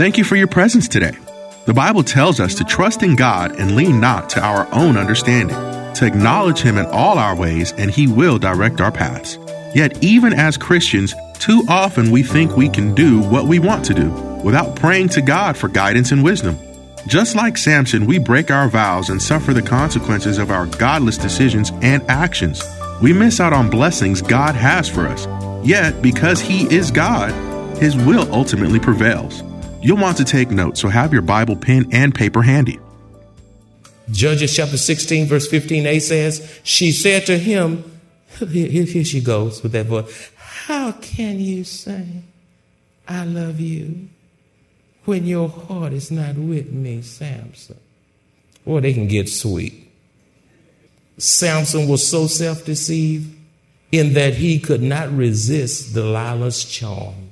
Thank you for your presence today. The Bible tells us to trust in God and lean not to our own understanding, to acknowledge Him in all our ways, and He will direct our paths. Yet, even as Christians, too often we think we can do what we want to do without praying to God for guidance and wisdom. Just like Samson, we break our vows and suffer the consequences of our godless decisions and actions. We miss out on blessings God has for us. Yet, because He is God, His will ultimately prevails. You'll want to take notes, so have your Bible pen and paper handy. Judges chapter 16, verse 15a says, She said to him, here, here she goes with that voice, How can you say, I love you, when your heart is not with me, Samson? Or they can get sweet. Samson was so self deceived in that he could not resist Delilah's charm.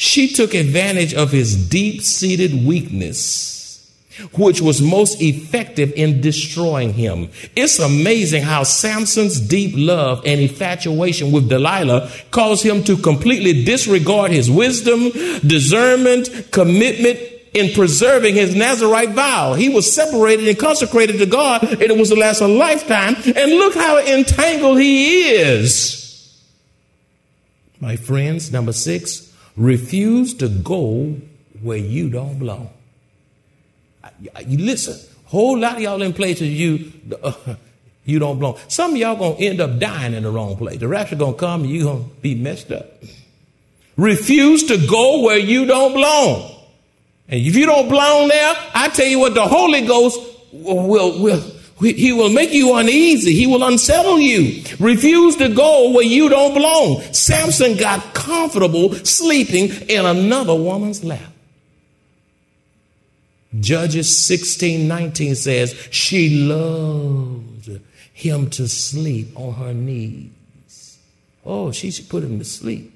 She took advantage of his deep seated weakness, which was most effective in destroying him. It's amazing how Samson's deep love and infatuation with Delilah caused him to completely disregard his wisdom, discernment, commitment, in preserving his Nazarite vow. He was separated and consecrated to God, and it was to last a lifetime. And look how entangled he is. My friends, number six, Refuse to go where you don't belong. You listen, whole lot of y'all in places you uh, you don't belong. Some of y'all gonna end up dying in the wrong place. The rapture gonna come and you gonna be messed up. Refuse to go where you don't belong. And if you don't belong there, I tell you what, the Holy Ghost will, will, he will make you uneasy. He will unsettle you. Refuse to go where you don't belong. Samson got comfortable sleeping in another woman's lap. Judges 16 19 says, She loved him to sleep on her knees. Oh, she should put him to sleep.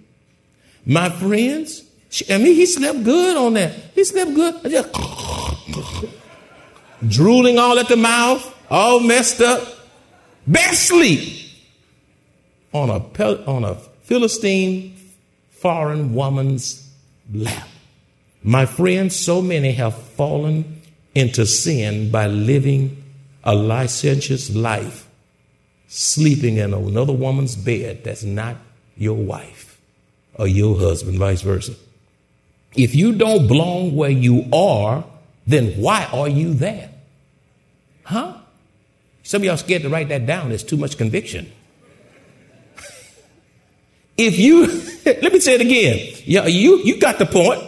My friends, she, I mean, he slept good on that. He slept good. Just drooling all at the mouth all messed up, best sleep on a, on a Philistine foreign woman's lap. My friends, so many have fallen into sin by living a licentious life, sleeping in another woman's bed that's not your wife or your husband, vice versa. If you don't belong where you are, then why are you there? Huh? Some of y'all scared to write that down. It's too much conviction. If you, let me say it again. Yeah, you, you got the point.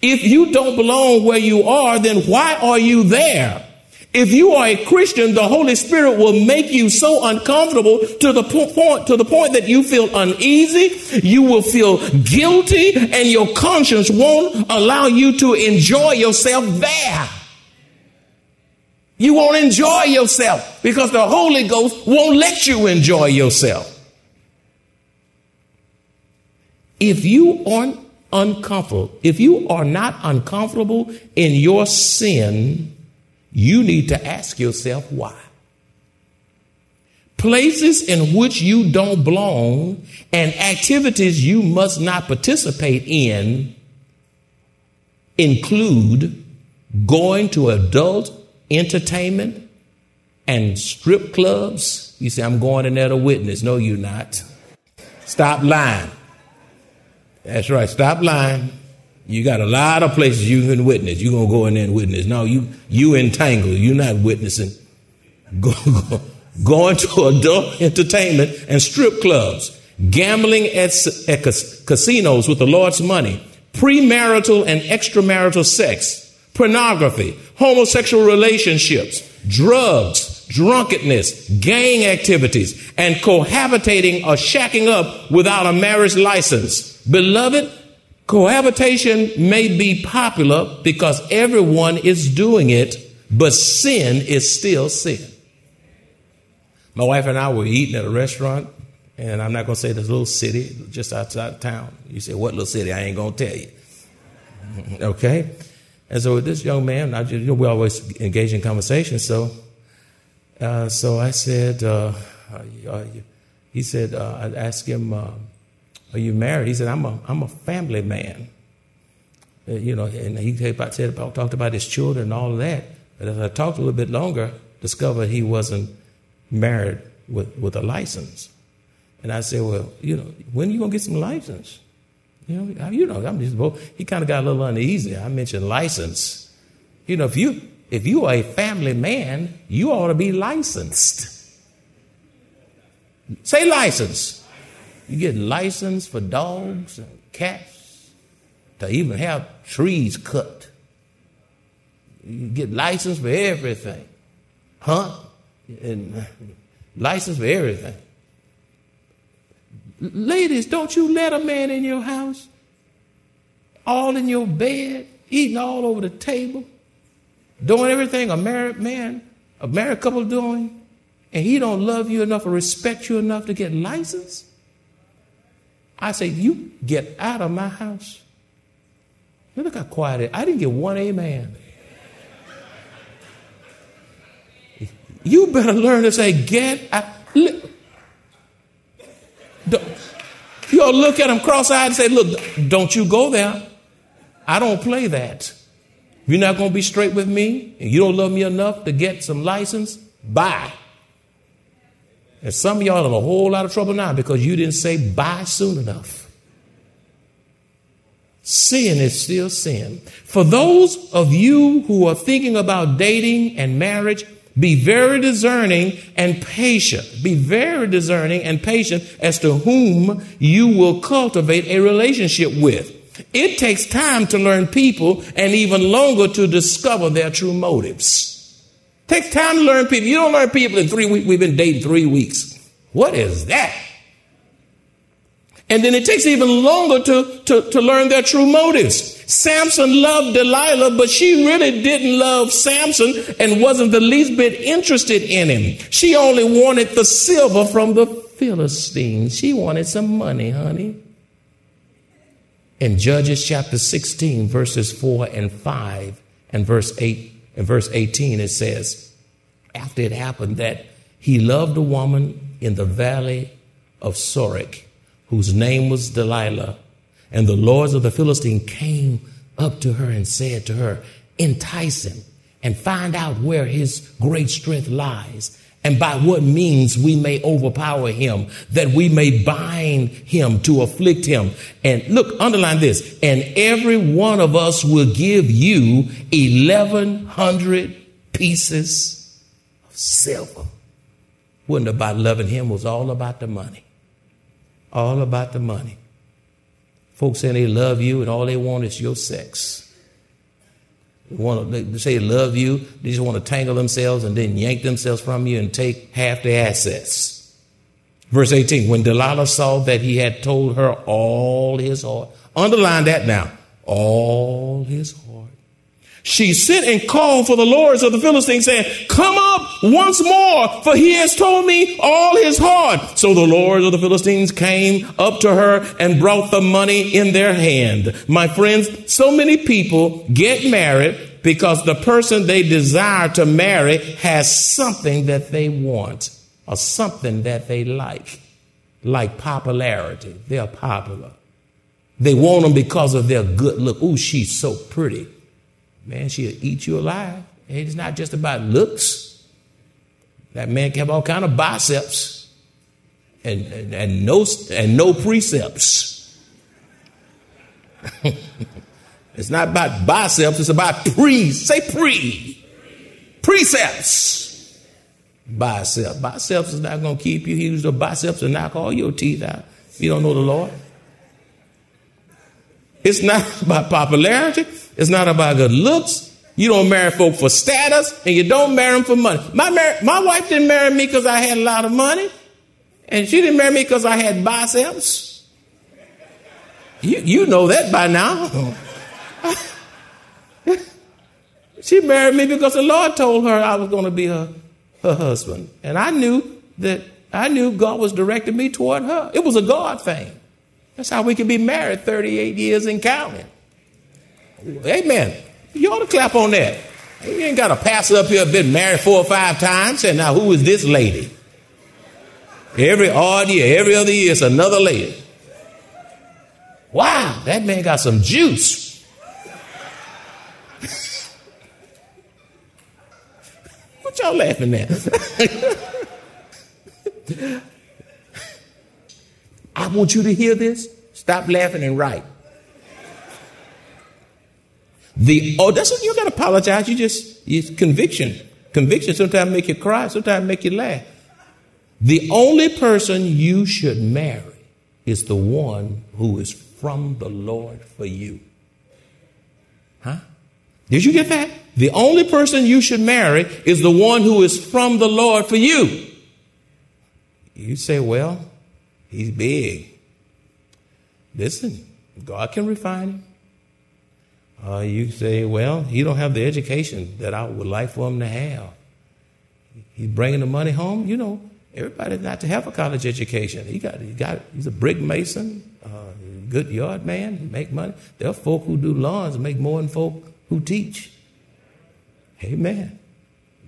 If you don't belong where you are, then why are you there? If you are a Christian, the Holy Spirit will make you so uncomfortable to the point, to the point that you feel uneasy, you will feel guilty, and your conscience won't allow you to enjoy yourself there. You won't enjoy yourself because the Holy Ghost won't let you enjoy yourself. If you aren't uncomfortable, if you are not uncomfortable in your sin, you need to ask yourself why. Places in which you don't belong and activities you must not participate in include going to adult entertainment and strip clubs. You say, I'm going in there to witness. No, you're not. Stop lying. That's right. Stop lying. You got a lot of places you can witness. You're going to go in there and witness. No, you, you entangled. You're not witnessing. Go, go, going to adult entertainment and strip clubs, gambling at, at casinos with the Lord's money, premarital and extramarital sex, pornography, homosexual relationships, drugs, drunkenness, gang activities, and cohabitating or shacking up without a marriage license. Beloved, cohabitation may be popular because everyone is doing it, but sin is still sin. My wife and I were eating at a restaurant, and I'm not going to say this little city just outside town. You say, What little city? I ain't going to tell you. okay? And so with this young man, I, know, we always engage in conversation. So, uh, so I said, uh, uh, he said, uh, I asked him, uh, "Are you married?" He said, "I'm a, I'm a family man." Uh, you know, and he said about, talked about his children and all of that. But as I talked a little bit longer, discovered he wasn't married with, with a license. And I said, well, you know, when are you gonna get some license? You know, you know, I'm just, well, he kind of got a little uneasy. I mentioned license. You know, if you if you are a family man, you ought to be licensed. Say license. You get license for dogs and cats, to even have trees cut. You get license for everything. Hunt and license for everything. Ladies, don't you let a man in your house, all in your bed, eating all over the table, doing everything a married man, a married couple doing, and he don't love you enough or respect you enough to get license. I say, you get out of my house. Look how quiet it is. I didn't get one amen. You better learn to say, get out. You'll look at them cross eyed and say, Look, don't you go there. I don't play that. You're not going to be straight with me, and you don't love me enough to get some license, bye. And some of y'all in a whole lot of trouble now because you didn't say bye soon enough. Sin is still sin. For those of you who are thinking about dating and marriage, be very discerning and patient. Be very discerning and patient as to whom you will cultivate a relationship with. It takes time to learn people and even longer to discover their true motives. Takes time to learn people. You don't learn people in three weeks. We've been dating three weeks. What is that? And then it takes even longer to, to, to learn their true motives. Samson loved Delilah, but she really didn't love Samson and wasn't the least bit interested in him. She only wanted the silver from the Philistines. She wanted some money, honey. In Judges chapter 16, verses 4 and 5, and verse 8 and verse 18, it says, After it happened that he loved a woman in the valley of Sorek, whose name was Delilah. And the lords of the Philistine came up to her and said to her, Entice him and find out where his great strength lies, and by what means we may overpower him, that we may bind him to afflict him. And look, underline this, and every one of us will give you 1100 pieces of silver. Wasn't about loving him, was all about the money. All about the money. Folks saying they love you and all they want is your sex. Want to they say they love you, they just want to tangle themselves and then yank themselves from you and take half the assets. Verse 18, when Delilah saw that he had told her all his heart, underline that now, all his heart she sent and called for the lords of the Philistines, saying, Come up once more, for he has told me all his heart. So the lords of the Philistines came up to her and brought the money in their hand. My friends, so many people get married because the person they desire to marry has something that they want or something that they like, like popularity. They're popular. They want them because of their good look. Oh, she's so pretty man, she'll eat you alive. It's not just about looks. That man can have all kind of biceps and, and, and no and no precepts. it's not about biceps, it's about pre. Say pre. Precepts. Biceps. Biceps is not going to keep you. He used the biceps to knock all your teeth out. if You don't know the Lord. It's not about popularity. It's not about good looks. You don't marry folk for status, and you don't marry them for money. My, mar- my wife didn't marry me because I had a lot of money, and she didn't marry me because I had biceps. You, you know that by now. she married me because the Lord told her I was going to be her, her husband. And I knew that I knew God was directing me toward her. It was a God thing. That's how we can be married 38 years and counting. Amen. You ought to clap on that. You ain't got a pastor up here been married four or five times, and now who is this lady? Every odd year, every other year, it's another lady. Wow, that man got some juice. what y'all laughing at? I want you to hear this. Stop laughing and write. The oh, that's what you got to apologize. You just it's conviction. Conviction sometimes make you cry, sometimes make you laugh. The only person you should marry is the one who is from the Lord for you. Huh? Did you get that? The only person you should marry is the one who is from the Lord for you. You say, well, he's big. Listen, God can refine him. Uh, you say, well, he don't have the education that I would like for him to have. He's bringing the money home. You know, everybody got to have a college education. He got, he got, he's a brick mason, uh, good yard man, make money. There are folk who do lawns make more than folk who teach. Amen.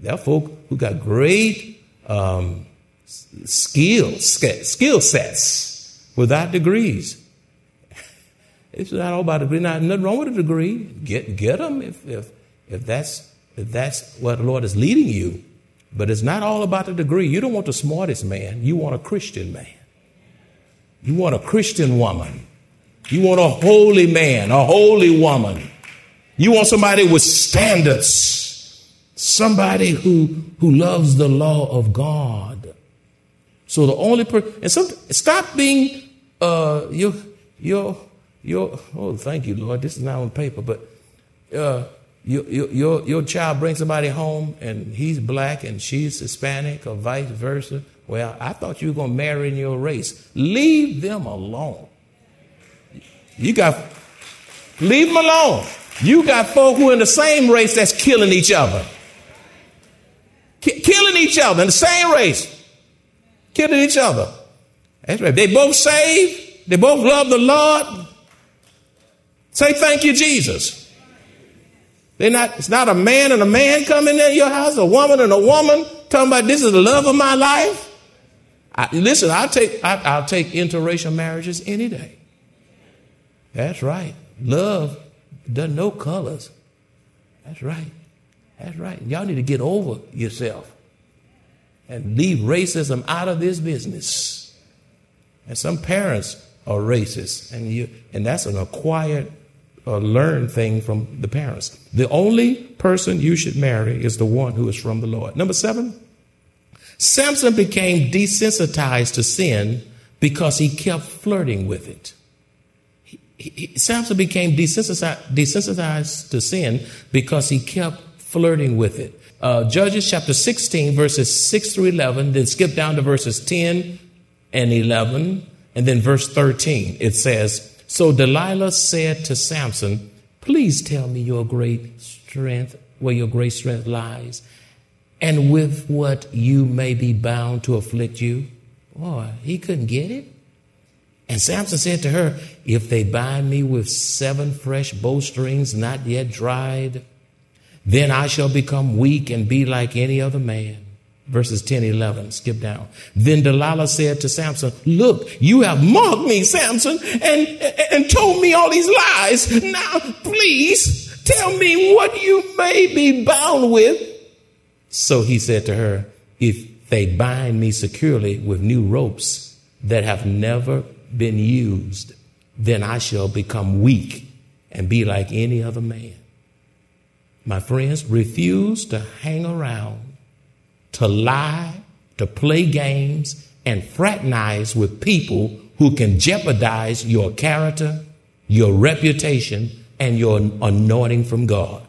There are folk who got great um, skills, skill sets without degrees. It's not all about degree. Not nothing wrong with a degree. Get get them if if if that's if that's what the Lord is leading you. But it's not all about the degree. You don't want the smartest man. You want a Christian man. You want a Christian woman. You want a holy man, a holy woman. You want somebody with standards. Somebody who who loves the law of God. So the only person and some, stop being uh your your your oh thank you lord. This is not on paper but uh, your, your, your child brings somebody home and he's black and she's hispanic or vice versa. Well i thought you were going to marry in your race. Leave them alone. You got leave them alone. You got folk who are in the same race that's killing each other. K- killing each other in the same race killing each other that's right they both saved they both love the lord Say thank you, Jesus. They're not, it's not a man and a man coming in your house, a woman and a woman talking about this is the love of my life. I, listen, I'll take, I, will take interracial marriages any day. That's right. Love doesn't know colors. That's right. That's right. Y'all need to get over yourself and leave racism out of this business. And some parents are racist, and you, and that's an acquired a learned thing from the parents. The only person you should marry is the one who is from the Lord. Number seven, Samson became desensitized to sin because he kept flirting with it. He, he, Samson became desensitized, desensitized, to sin because he kept flirting with it. Uh, Judges chapter 16, verses 6 through 11, then skip down to verses 10 and 11, and then verse 13. It says, so Delilah said to Samson, Please tell me your great strength, where your great strength lies, and with what you may be bound to afflict you. Boy, he couldn't get it. And Samson said to her, If they bind me with seven fresh bowstrings not yet dried, then I shall become weak and be like any other man. Verses 10 11 skip down. Then delilah said to samson look you have mocked me samson and and told me all these lies. Now please tell me what you may be bound with. So he said to her if they bind me securely with new ropes that have never been used then i shall become weak and be like any other man my friends refuse to hang around to lie, to play games, and fraternize with people who can jeopardize your character, your reputation, and your anointing from God.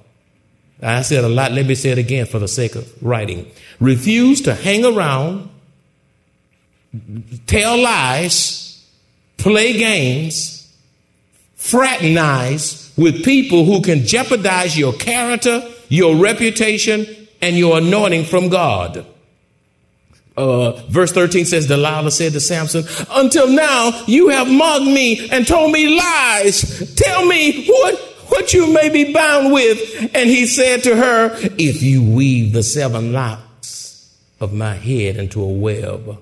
I said a lot. Let me say it again for the sake of writing. Refuse to hang around, tell lies, play games, fraternize with people who can jeopardize your character, your reputation, and your anointing from God. Uh, verse 13 says, Delilah said to Samson, Until now you have mocked me and told me lies. Tell me what, what you may be bound with. And he said to her, If you weave the seven locks of my head into a web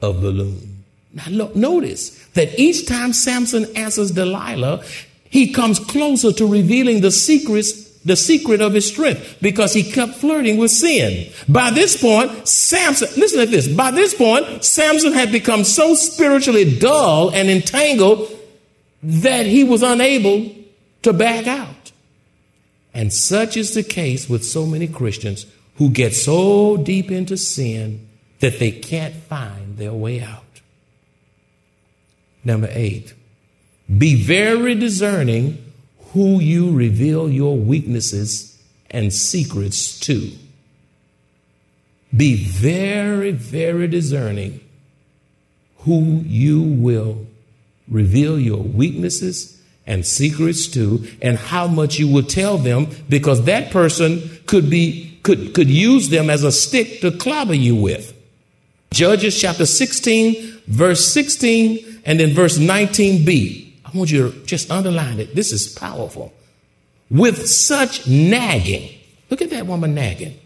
of the loom. Now look, notice that each time Samson answers Delilah, he comes closer to revealing the secrets the secret of his strength because he kept flirting with sin. By this point, Samson, listen to this. By this point, Samson had become so spiritually dull and entangled that he was unable to back out. And such is the case with so many Christians who get so deep into sin that they can't find their way out. Number eight, be very discerning who you reveal your weaknesses and secrets to. Be very, very discerning who you will reveal your weaknesses and secrets to and how much you will tell them because that person could be could could use them as a stick to clobber you with. Judges chapter 16 verse 16 and then verse 19b. I want you to just underline it. This is powerful. With such nagging, look at that woman nagging.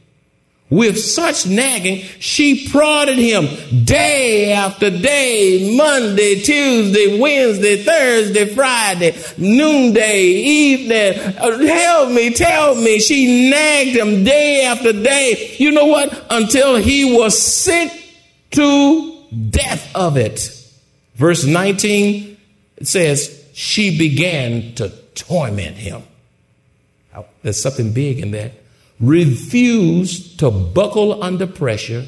With such nagging, she prodded him day after day, Monday, Tuesday, Wednesday, Thursday, Friday, noonday, evening. Uh, help me, tell me. She nagged him day after day. You know what? Until he was sick to death of it. Verse 19 it says, she began to torment him. There's something big in that. Refused to buckle under pressure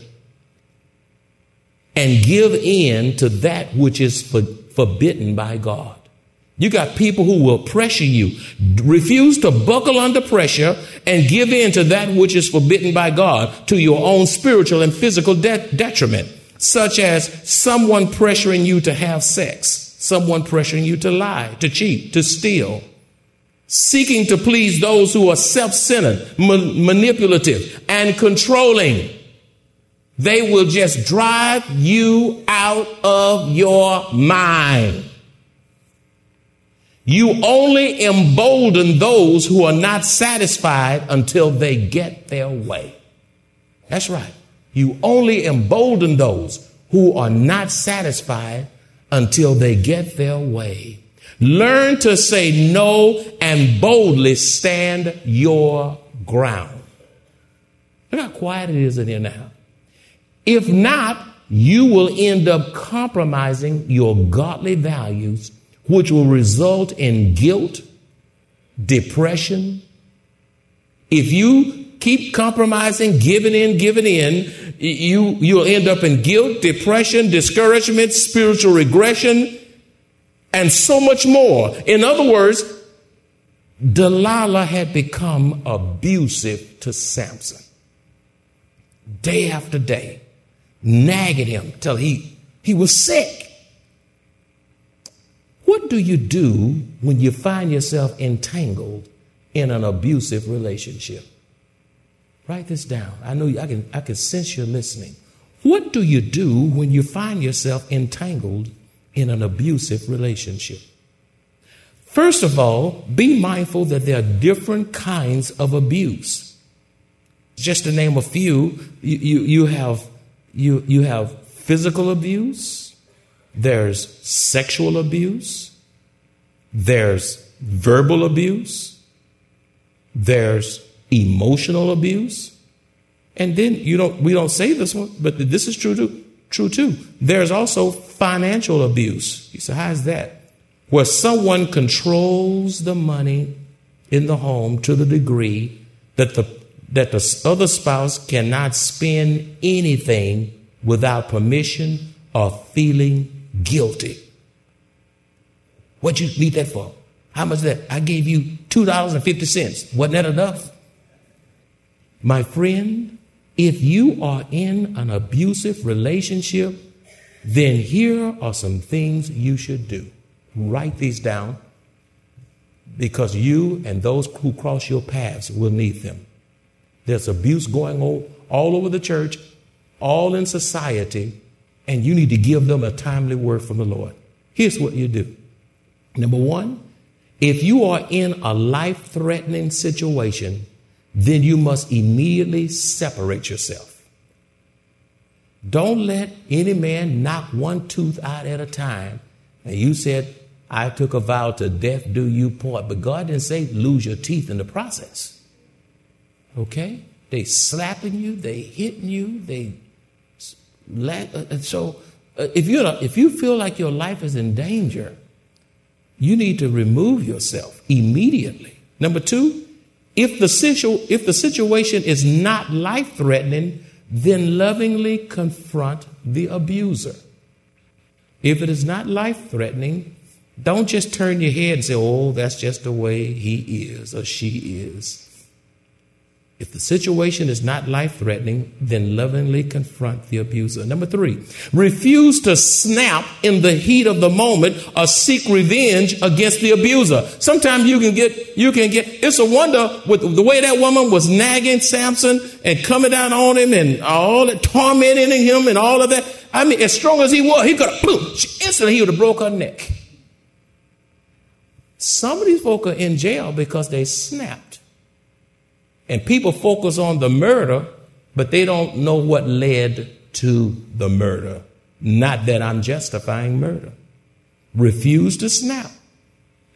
and give in to that which is for, forbidden by God. You got people who will pressure you. Refuse to buckle under pressure and give in to that which is forbidden by God to your own spiritual and physical de- detriment, such as someone pressuring you to have sex someone pressuring you to lie, to cheat, to steal, seeking to please those who are self centered, ma- manipulative, and controlling. They will just drive you out of your mind. You only embolden those who are not satisfied until they get their way. That's right. You only embolden those who are not satisfied until they get their way. Learn to say no and boldly stand your ground. Look how quiet it is in here now. If not, you will end up compromising your godly values, which will result in guilt, depression. If you keep compromising, giving in, giving in, you, you'll end up in guilt, depression, discouragement, spiritual regression, and so much more. In other words, Delilah had become abusive to Samson. Day after day, nagging him till he, he was sick. What do you do when you find yourself entangled in an abusive relationship? Write this down. I know you, I can, I can sense you're listening. What do you do when you find yourself entangled in an abusive relationship? First of all, be mindful that there are different kinds of abuse. Just to name a few, you, you, you, have, you, you have physical abuse, there's sexual abuse, there's verbal abuse, there's emotional abuse. And then you don't, we don't say this one, but this is true too. True too. There's also financial abuse. You say, how is that? Where someone controls the money in the home to the degree that the, that the other spouse cannot spend anything without permission or feeling guilty. What'd you need that for? How much that? I gave you $2.50. Wasn't that enough? My friend, if you are in an abusive relationship, then here are some things you should do. Write these down because you and those who cross your paths will need them. There's abuse going on all over the church, all in society, and you need to give them a timely word from the Lord. Here's what you do. Number one, if you are in a life threatening situation, then you must immediately separate yourself. Don't let any man knock one tooth out at a time. And you said, I took a vow to death do you part, but God didn't say lose your teeth in the process. Okay? They slapping you, they hitting you, they uh, so uh, if you if you feel like your life is in danger, you need to remove yourself immediately. Number two, if the situ- if the situation is not life threatening, then lovingly confront the abuser. If it is not life threatening, don't just turn your head and say, oh, that's just the way he is or she is. If the situation is not life threatening, then lovingly confront the abuser. Number three, refuse to snap in the heat of the moment or seek revenge against the abuser. Sometimes you can get, you can get, it's a wonder with the way that woman was nagging Samson and coming down on him and all that tormenting him and all of that. I mean, as strong as he was, he could have, boom, instantly he would have broke her neck. Some of these folk are in jail because they snapped. And people focus on the murder, but they don't know what led to the murder. Not that I'm justifying murder. Refuse to snap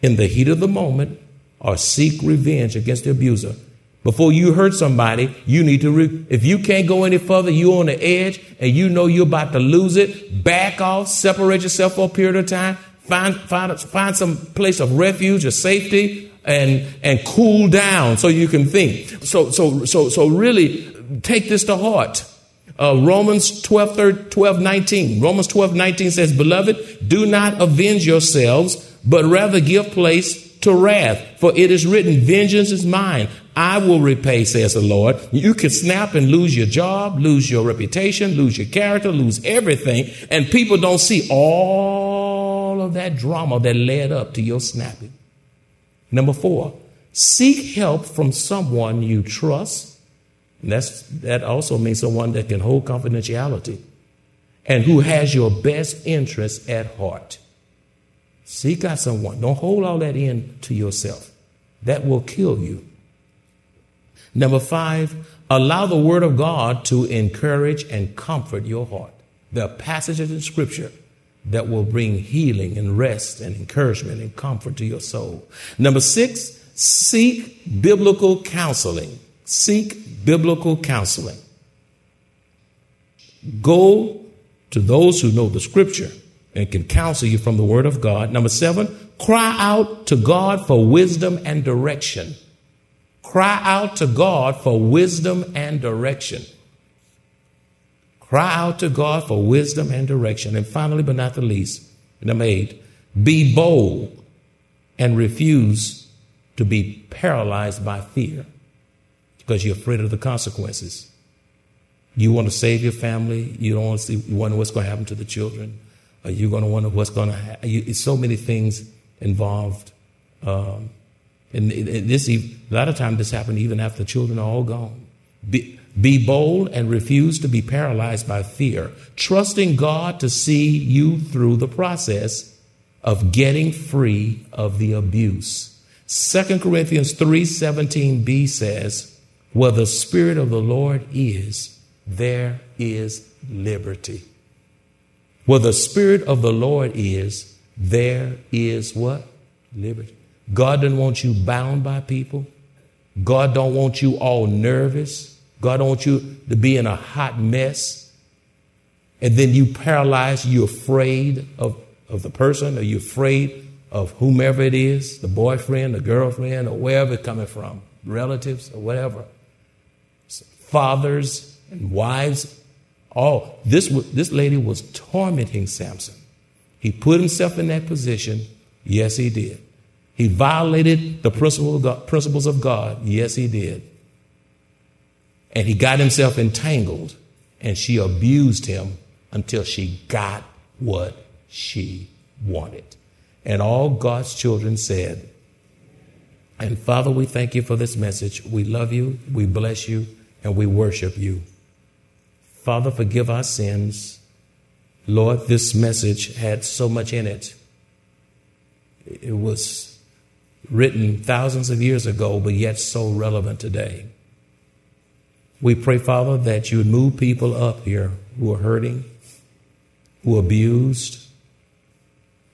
in the heat of the moment or seek revenge against the abuser. Before you hurt somebody, you need to, re- if you can't go any further, you're on the edge and you know you're about to lose it, back off, separate yourself for a period of time, find, find, find some place of refuge or safety, and and cool down so you can think. So so so so really take this to heart. Uh, Romans 12, 13, 12, 19. Romans 12, 19 says, Beloved, do not avenge yourselves, but rather give place to wrath. For it is written, Vengeance is mine. I will repay, says the Lord. You can snap and lose your job, lose your reputation, lose your character, lose everything. And people don't see all of that drama that led up to your snapping. Number four, seek help from someone you trust. And that's, that also means someone that can hold confidentiality and who has your best interests at heart. Seek out someone. Don't hold all that in to yourself. That will kill you. Number five, allow the word of God to encourage and comfort your heart. Are passages in scripture that will bring healing and rest and encouragement and comfort to your soul. Number six, seek biblical counseling. Seek biblical counseling. Go to those who know the scripture and can counsel you from the word of God. Number seven, cry out to God for wisdom and direction. Cry out to God for wisdom and direction. Cry out to God for wisdom and direction. And finally, but not the least, number eight, be bold and refuse to be paralyzed by fear because you're afraid of the consequences. You want to save your family. You don't want to see, you wonder what's going to happen to the children. Are you going to wonder what's going to happen? It's so many things involved. Um, and, and this, a lot of times this happens even after the children are all gone. Be, be bold and refuse to be paralyzed by fear, trusting God to see you through the process of getting free of the abuse. 2 Corinthians 3:17b says, "Where the spirit of the Lord is, there is liberty." Where the spirit of the Lord is, there is what? Liberty. God doesn't want you bound by people. God don't want you all nervous. God don't want you to be in a hot mess. And then you paralyzed, you're afraid of, of the person, or you're afraid of whomever it is, the boyfriend, the girlfriend, or wherever it's coming from, relatives, or whatever. Fathers and wives. Oh, this, this lady was tormenting Samson. He put himself in that position. Yes, he did. He violated the principles of God. Yes, he did. And he got himself entangled and she abused him until she got what she wanted. And all God's children said, and Father, we thank you for this message. We love you, we bless you, and we worship you. Father, forgive our sins. Lord, this message had so much in it. It was written thousands of years ago, but yet so relevant today. We pray, Father, that you would move people up here who are hurting, who are abused,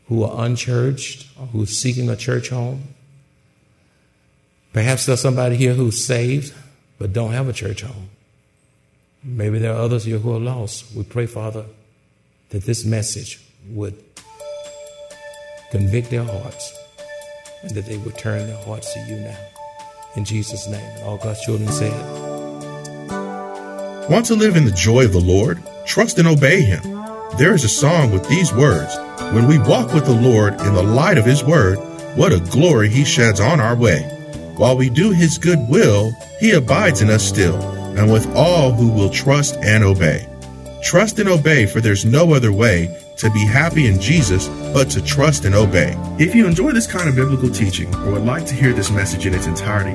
who are unchurched, who are seeking a church home. Perhaps there's somebody here who's saved but don't have a church home. Maybe there are others here who are lost. We pray, Father, that this message would convict their hearts and that they would turn their hearts to you now. In Jesus' name. All God's children said. Want to live in the joy of the Lord? Trust and obey Him. There is a song with these words When we walk with the Lord in the light of His word, what a glory He sheds on our way. While we do His good will, He abides in us still, and with all who will trust and obey. Trust and obey, for there's no other way to be happy in Jesus but to trust and obey. If you enjoy this kind of biblical teaching or would like to hear this message in its entirety,